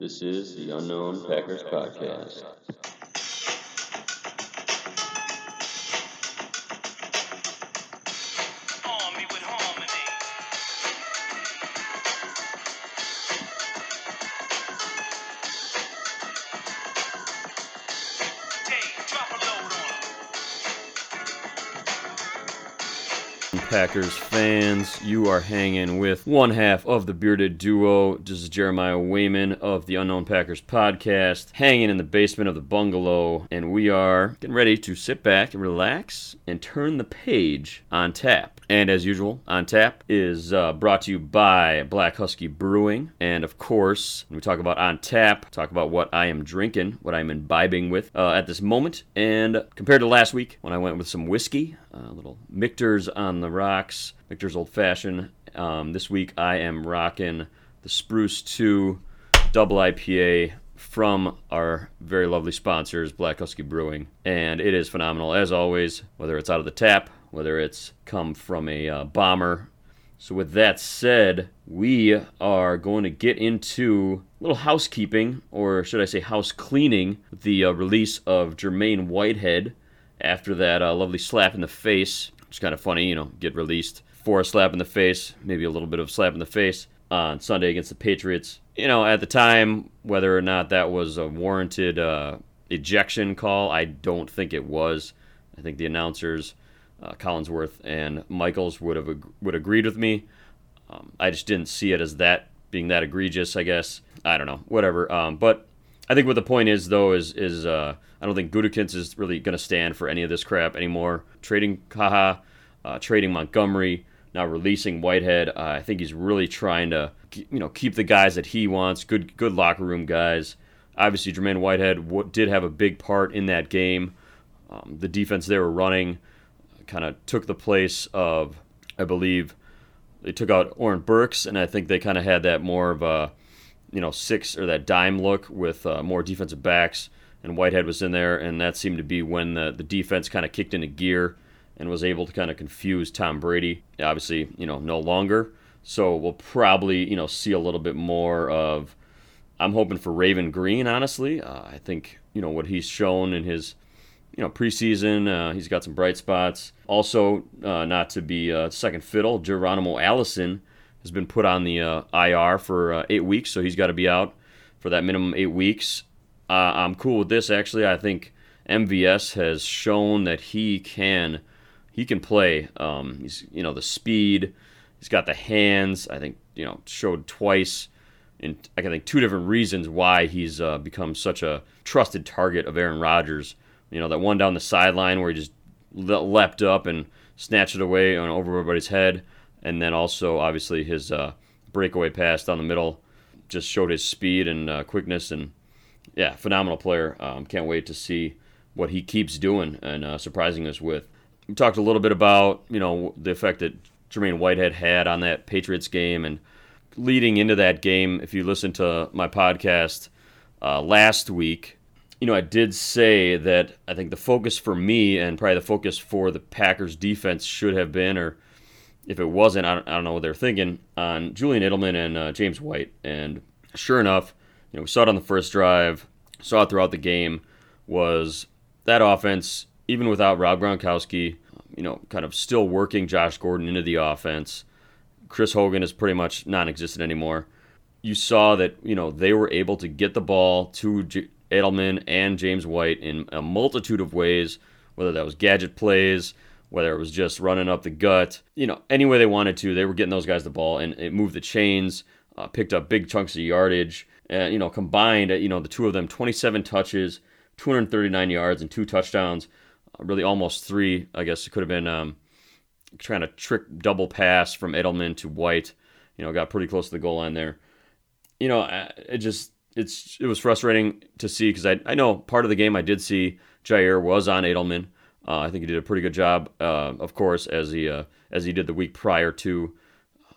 This is the Unknown Packers Podcast. Packers fans, you are hanging with one half of the bearded duo. This is Jeremiah Wayman of the Unknown Packers podcast, hanging in the basement of the bungalow, and we are getting ready to sit back and relax and turn the page on tap. And as usual, on tap is uh, brought to you by Black Husky Brewing, and of course, we talk about on tap, talk about what I am drinking, what I'm imbibing with uh, at this moment, and compared to last week when I went with some whiskey, a little Michter's on the rocks, Michter's Old Fashioned. Um, this week I am rocking the Spruce 2 Double IPA from our very lovely sponsors, Black Husky Brewing. And it is phenomenal, as always, whether it's out of the tap, whether it's come from a uh, bomber. So, with that said, we are going to get into a little housekeeping, or should I say house cleaning, the uh, release of Jermaine Whitehead after that uh, lovely slap in the face. It's kind of funny, you know, get released for a slap in the face, maybe a little bit of slap in the face on Sunday against the Patriots. You know, at the time, whether or not that was a warranted uh, ejection call, I don't think it was. I think the announcers, uh, Collinsworth and Michaels, would have ag- would agreed with me. Um, I just didn't see it as that being that egregious. I guess I don't know, whatever. Um, but I think what the point is though is is uh, I don't think Gutekunst is really going to stand for any of this crap anymore. Trading Kaha, uh, trading Montgomery, now releasing Whitehead. Uh, I think he's really trying to you know keep the guys that he wants. Good good locker room guys. Obviously, Jermaine Whitehead w- did have a big part in that game. Um, the defense they were running kind of took the place of, I believe, they took out Oren Burks, and I think they kind of had that more of a, you know, six or that dime look with uh, more defensive backs, and Whitehead was in there, and that seemed to be when the, the defense kind of kicked into gear and was able to kind of confuse Tom Brady. Obviously, you know, no longer. So we'll probably, you know, see a little bit more of. I'm hoping for Raven Greene, honestly. Uh, I think, you know, what he's shown in his you know, preseason. Uh, he's got some bright spots. Also, uh, not to be uh, second fiddle, Geronimo Allison has been put on the uh, IR for uh, eight weeks, so he's got to be out for that minimum eight weeks. Uh, I'm cool with this actually. I think MVS has shown that he can he can play. Um, he's you know the speed, he's got the hands. I think you know showed twice And I can think two different reasons why he's uh, become such a trusted target of Aaron Rodgers. You know, that one down the sideline where he just le- leapt up and snatched it away and over everybody's head. And then also, obviously, his uh, breakaway pass down the middle just showed his speed and uh, quickness. And yeah, phenomenal player. Um, can't wait to see what he keeps doing and uh, surprising us with. We talked a little bit about, you know, the effect that Jermaine Whitehead had on that Patriots game. And leading into that game, if you listen to my podcast uh, last week, you know, I did say that I think the focus for me and probably the focus for the Packers defense should have been, or if it wasn't, I don't, I don't know what they're thinking, on Julian Edelman and uh, James White. And sure enough, you know, we saw it on the first drive, saw it throughout the game, was that offense, even without Rob Gronkowski, you know, kind of still working Josh Gordon into the offense. Chris Hogan is pretty much non existent anymore. You saw that, you know, they were able to get the ball to J- Edelman and James White in a multitude of ways, whether that was gadget plays, whether it was just running up the gut, you know, any way they wanted to, they were getting those guys the ball and it moved the chains, uh, picked up big chunks of yardage, and, you know, combined, you know, the two of them, 27 touches, 239 yards, and two touchdowns, uh, really almost three, I guess it could have been um, trying to trick double pass from Edelman to White, you know, got pretty close to the goal line there. You know, uh, it just, it's it was frustrating to see because I, I know part of the game I did see Jaire was on Edelman. Uh, I think he did a pretty good job, uh, of course, as he uh, as he did the week prior to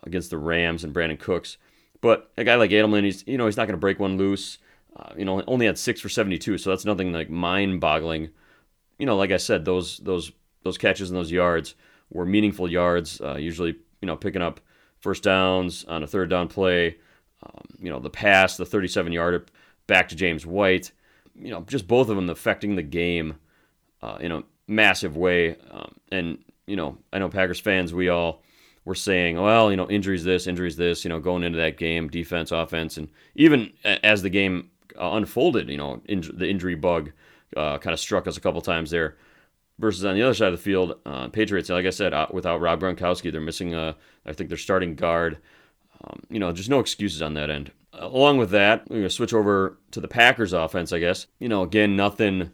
against the Rams and Brandin Cooks. But a guy like Edelman, he's you know he's not going to break one loose. Uh, you know, only had six for seventy two, so that's nothing like mind boggling. You know, like I said, those those those catches and those yards were meaningful yards. Uh, usually, you know, picking up first downs on a third down play Um, you know, the pass, the 37 yard back to James White. You know, just both of them affecting the game uh, in a massive way. Um, and you know, I know Packers fans, we all were saying, well, you know, injuries this, injuries this, you know, going into that game, defense, offense, and even as the game uh, unfolded, you know, the injury bug uh, kind of struck us a couple times there. Versus on the other side of the field, uh, Patriots, like I said, without Rob Gronkowski, they're missing, a, I think, their starting guard. Um, you know, just no excuses on that end. along with that, we're going to switch over to the Packers offense, I guess. You know, again, nothing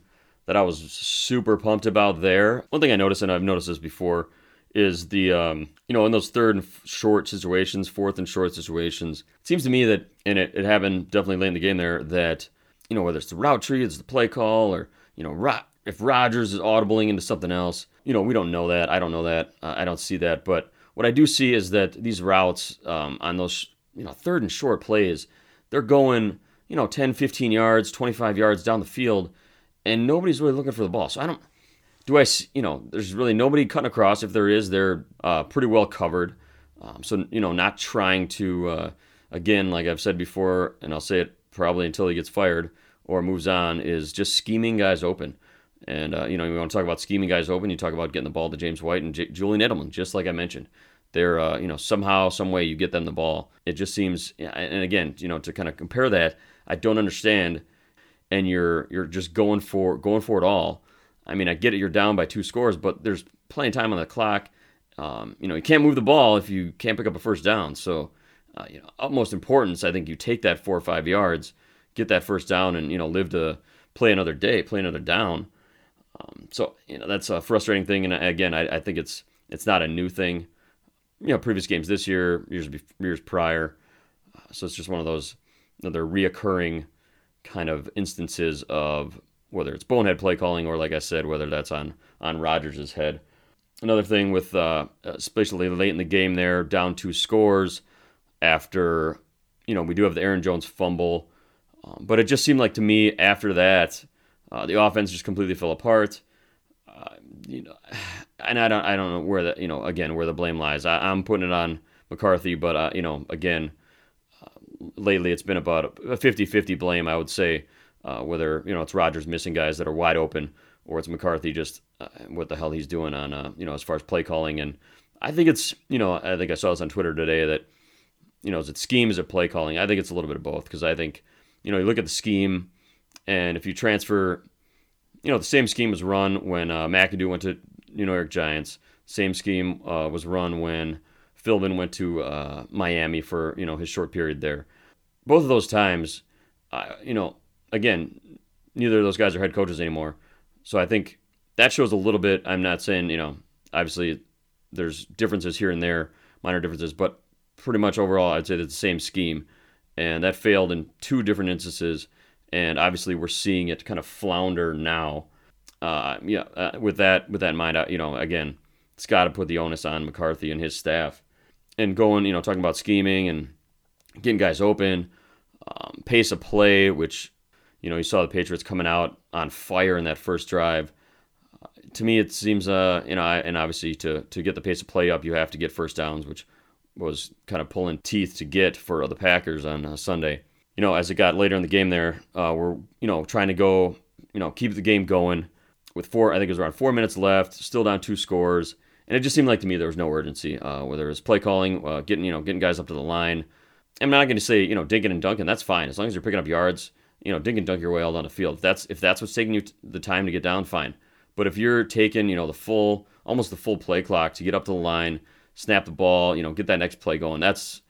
that I was super pumped about there. One thing I noticed, and I've noticed this before, is the um, you know in those third and short situations, fourth and short situations. It seems to me that, and it, it happened definitely late in the game there that you know whether it's the route tree, it's the play call, or you know Ro- if Rodgers is audibling into something else, you know we don't know that. I don't know that. Uh, I don't see that. But what I do see is that these routes um, on those you know third and short plays, they're going you know 10, 15 yards, 25 yards down the field, and nobody's really looking for the ball. So I don't do I, you know, there's really nobody cutting across. If there is, they're uh, pretty well covered. Um, so, you know, not trying to, uh, again, like I've said before, and I'll say it probably until he gets fired or moves on, is just scheming guys open. And, uh, you know, you want to talk about scheming guys open, you talk about getting the ball to James White and J- Julian Edelman, just like I mentioned. They're, uh, you know, somehow, some way you get them the ball. It just seems, and again, you know, to kind of compare that, I don't understand. And you're you're just going for going for it all I mean, I get it, you're down by two scores, but there's plenty of time on the clock. Um, you know, you can't move the ball if you can't pick up a first down. So, uh, you know, utmost importance, I think you take that four or five yards, get that first down, and you know, live to play another day, play another down. Um, so, you know, that's a frustrating thing. And again, I, I, think it's it's not a new thing. You know, previous games this year, years years prior. Uh, so it's just one of those other reoccurring kind of instances of whether it's bonehead play calling or, like I said, whether that's on on Rodgers' head. Another thing with, uh, especially late in the game, there down two scores after, you know, we do have the Aaron Jones fumble, um, but it just seemed like to me after that, uh, the offense just completely fell apart. Uh, you know, and I don't, I don't know where the, you know, again where the blame lies. I, am putting it on McCarthy, but uh, you know, again, lately it's been about a 50-50 blame, I would say uh, whether you know it's Rodgers missing guys that are wide open or it's McCarthy just uh, what the hell he's doing on uh, you know as far as play calling. And I think it's you know I think I saw this on Twitter today that you know is it scheme is it play calling? I think it's a little bit of both because I think you know you look at the scheme and if you transfer you know the same scheme was run when uh, McAdoo went to New York Giants. Same scheme uh, was run when Philbin went to uh, Miami for you know his short period there. Both of those times, uh, you know, again, neither of those guys are head coaches anymore. So I think that shows a little bit. I'm not saying, you know, obviously there's differences here and there, minor differences, but pretty much overall, I'd say it's the same scheme. And that failed in two different instances. And obviously, we're seeing it kind of flounder now. Uh, yeah, uh, with that with that in mind, you know, again, it's got to put the onus on McCarthy and his staff. And going, you know, talking about scheming and getting guys open, um, pace of play, which you know, you saw the Patriots coming out on fire in that first drive. Uh, to me, it seems, uh, you know, and obviously to to get the pace of play up, you have to get first downs, which was kind of pulling teeth to get for the Packers on uh, Sunday. You know, as it got later in the game, there uh, we're you know trying to go, you know, keep the game going with four. I think it was around four minutes left, still down two scores, and it just seemed like to me there was no urgency. Uh, whether it was play calling, uh, getting you know getting guys up to the line. I'm not going to say you know dinking and dunking. That's fine as long as you're picking up yards you know, dink and dunk your way all down the field. If that's if that's what's taking you the time to get down, fine. But if you're taking, you know, the full, almost the full play clock to get up to the line, snap the ball, you know, get that next play going, that's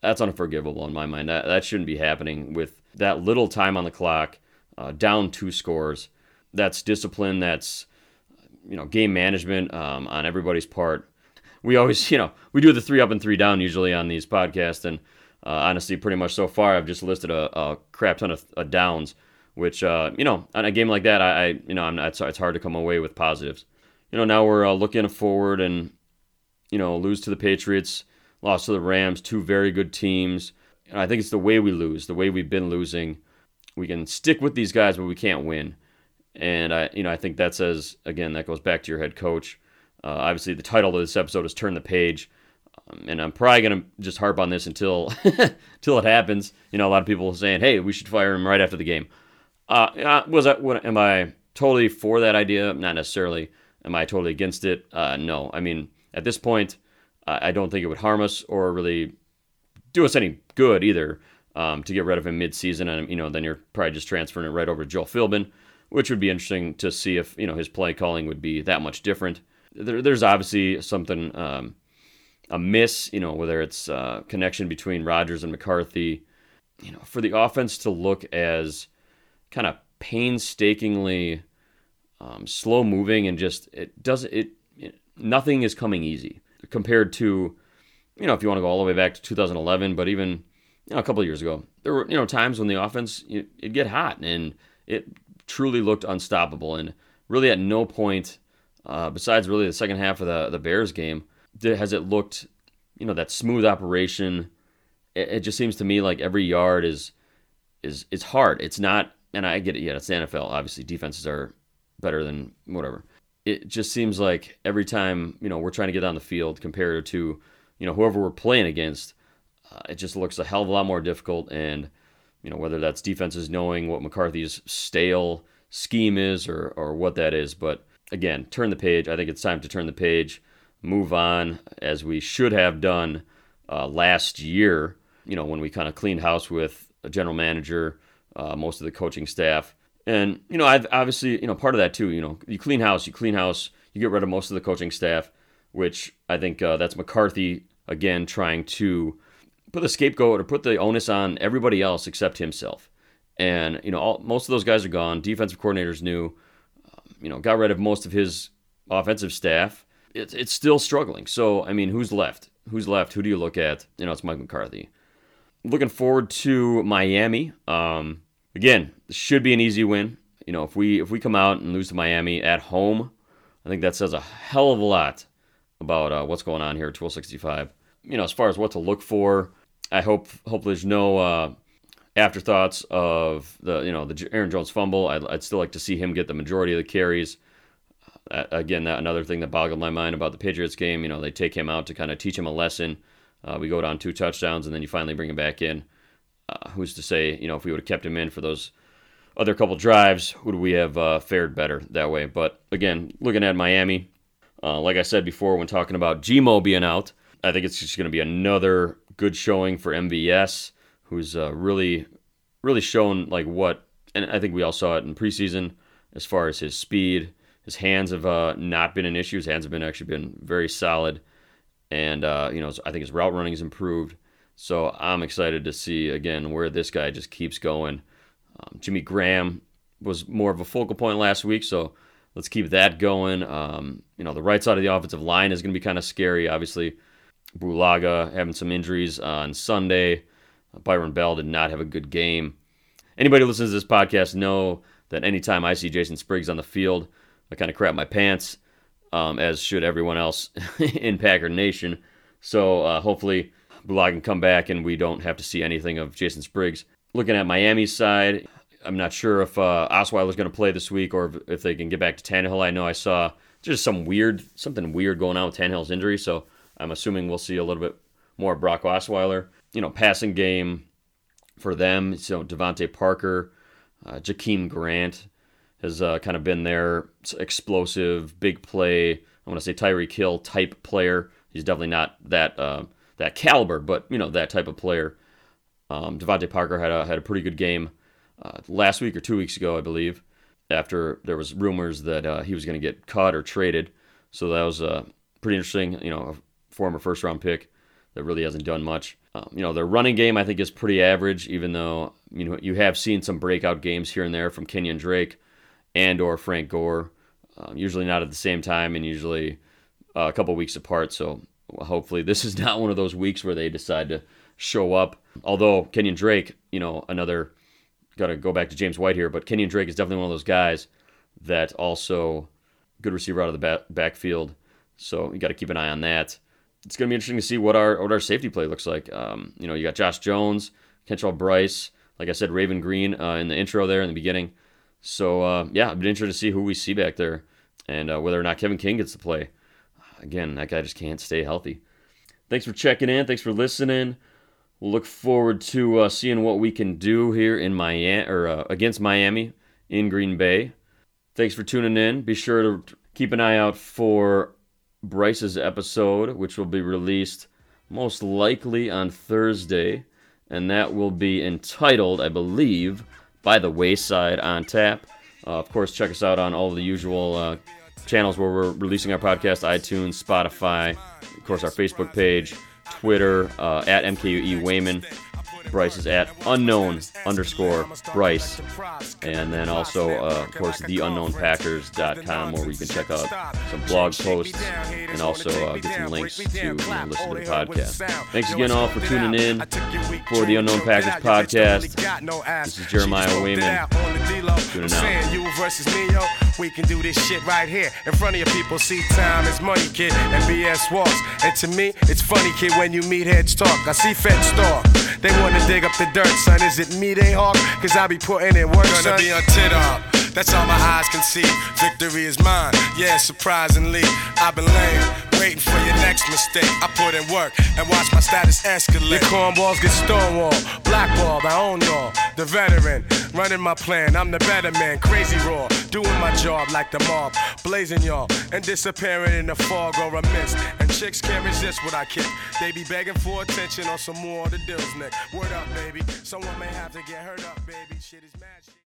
that's unforgivable in my mind. That that shouldn't be happening with that little time on the clock, uh, down two scores. That's discipline. That's you know, game management um, on everybody's part. We always, you know, we do the three up and three down usually on these podcasts, and uh, honestly, pretty much so far, I've just listed a, a crap ton of, downs, which uh, you know, on a game like that, I, I you know, I'm not, it's, it's, hard to come away with positives. You know, now we're uh, looking forward and you know, lose to the Patriots, lost to the Rams, two very good teams. And I think it's the way we lose, the way we've been losing. We can stick with these guys, but we can't win. And I, you know, I think that says again that goes back to your head coach. Uh, obviously, the title of this episode is "Turn the Page." Um, and I'm probably gonna just harp on this until until it happens. You know, a lot of people saying, "Hey, we should fire him right after the game." Uh, was that? What, am I totally for that idea? Not necessarily. Am I totally against it? Uh, no. I mean, at this point, I don't think it would harm us or really do us any good either um, to get rid of him mid-season, and you know, then you're probably just transferring it right over to Joel Philbin, which would be interesting to see if you know his play calling would be that much different. There, there's obviously something um, you know, whether it's uh, connection between Rodgers and McCarthy, you know, for the offense to look as kind of painstakingly um, slow moving and just it doesn't it, it nothing is coming easy compared to you know if you want to go all the way back to 2011 but even you know, a couple years ago there were you know times when the offense it, it'd get hot and it truly looked unstoppable and really at no point uh, besides really the second half of the the Bears game has it looked you know that smooth operation it, it just seems to me like every yard is is it's hard it's not and I get it. Yeah, it's the NFL. Obviously, defenses are better than whatever. It just seems like every time you know we're trying to get on the field compared to you know whoever we're playing against, uh, it just looks a hell of a lot more difficult. And you know whether that's defenses knowing what McCarthy's stale scheme is or or what that is. But again, turn the page. I think it's time to turn the page, move on, as we should have done uh, last year. You know when we kind of cleaned house with a general manager uh, most of the coaching staff. And, you know, I've obviously, you know, part of that too, you know, you clean house, you clean house, you get rid of most of the coaching staff, which I think uh, that's McCarthy, again, trying to put the scapegoat or put the onus on everybody else except himself. And, you know, all, most of those guys are gone. Defensive coordinators new, um, you know, got rid of most of his offensive staff. It's, it's still struggling. So, I mean, who's left? Who's left? Who do you look at? You know, it's Mike McCarthy. Looking forward to Miami. Um, again, this should be an easy win. You know, if we if we come out and lose to Miami at home, I think that says a hell of a lot about uh, what's going on here at 1265. You know, as far as what to look for, I hope hope there's no uh, afterthoughts of the you know the Aaron Jones fumble. I'd, I'd still like to see him get the majority of the carries. Uh, again, that another thing that boggled my mind about the Patriots game. You know, they take him out to kind of teach him a lesson. Uh, we go down two touchdowns, and then you finally bring him back in. Uh, who's to say, you know, if we would have kept him in for those other couple drives, would we have uh, fared better that way? But again, looking at Miami, uh, like I said before when talking about Gmo being out, I think it's just going to be another good showing for MVS, who's uh, really, really shown like what, and I think we all saw it in preseason as far as his speed. His hands have uh, not been an issue. His hands have been actually been very solid, and uh, you know I think his route running has improved. So I'm excited to see again where this guy just keeps going. Um, Jimmy Graham was more of a focal point last week, so let's keep that going. Um, you know, the right side of the offensive line is going to be kind of scary. Obviously, Bulaga having some injuries on Sunday. Byron Bell did not have a good game. Anybody who listens to this podcast know that anytime I see Jason Spriggs on the field, I kind of crap my pants, um, as should everyone else in Packer Nation. So uh, hopefully Bulaga can come back and we don't have to see anything of Jason Spriggs. Looking at Miami's side, I'm not sure if uh, Osweiler's going to play this week or if they can get back to Tannehill. I know I saw just some weird, something weird going on with Tannehill's injury, so I'm assuming we'll see a little bit more Brock Osweiler. You know, passing game for them. So DeVante Parker, uh, Jakeem Grant has uh, kind of been their explosive, big play. I want to say Tyreek Hill type player. He's definitely not that uh, that caliber, but you know that type of player. Um, Parker had a had a pretty good game uh, last week or two weeks ago, I believe. After there was rumors that uh, he was going to get cut or traded, so that was uh, pretty interesting. You know, former first round pick that really hasn't done much. Um, you know, their running game I think is pretty average, even though you know you have seen some breakout games here and there from Kenyan Drake and or Frank Gore. Um, usually not at the same time, and usually uh, a couple weeks apart. So hopefully this is not one of those weeks where they decide to show up. Although Kenyan Drake, you know, another got to go back to James White here, but Kenyan Drake is definitely one of those guys that also good receiver out of the back, backfield. So you got to keep an eye on that. It's going to be interesting to see what our what our safety play looks like. Um, you know, you got Josh Jones, Kentrell Brice, like I said, Raven Greene uh, in the intro there in the beginning. So uh, yeah, I've interested to see who we see back there and uh, whether or not Kevin King gets to play again, that guy just can't stay healthy. thanks for checking in. Thanks for listening. We'll look forward to uh, seeing what we can do here in Miami or uh, against Miami in Green Bay. Thanks for tuning in. Be sure to keep an eye out for Bryce's episode, which will be released most likely on Thursday, and that will be entitled, I believe, "By the Wayside" on tap. Uh, of course, check us out on all the usual uh, channels where we're releasing our podcast: iTunes, Spotify, of course, our Facebook page, Twitter uh, at MKUE Wayman. Bryce is at unknown underscore Bryce. And then also, uh, of course, theunknownpackers.com where you can check out some blog posts and also uh, get some links to you know, listen to the podcast. Thanks again, all, for tuning in for the Unknown Packers podcast. This is Jeremiah Wayman. Tuning. We can do this shit right here in front of your people. See, time is money, kid, and BS walks. And to me, it's funny, kid, when you meet heads talk. I see feds talk. They wanna dig up the dirt, son. Is it me they hawk? Cause I be putting in work, Gonna son. be on tit up. That's all my eyes can see. Victory is mine. Yeah, surprisingly, I've been lame, waiting for your next mistake. I put in work and watch my status Your escalate. cornballs get stonewalled, blackballed. I own y'all, the veteran, running my plan. I'm the better man, crazy raw, doing my job like the mob, blazing y'all and disappearing in the fog or a mist. And chicks can't resist what I kick. They be begging for attention on some more of the deals, Nick. Word up, baby. Someone may have to get hurt up, baby. Shit is mad.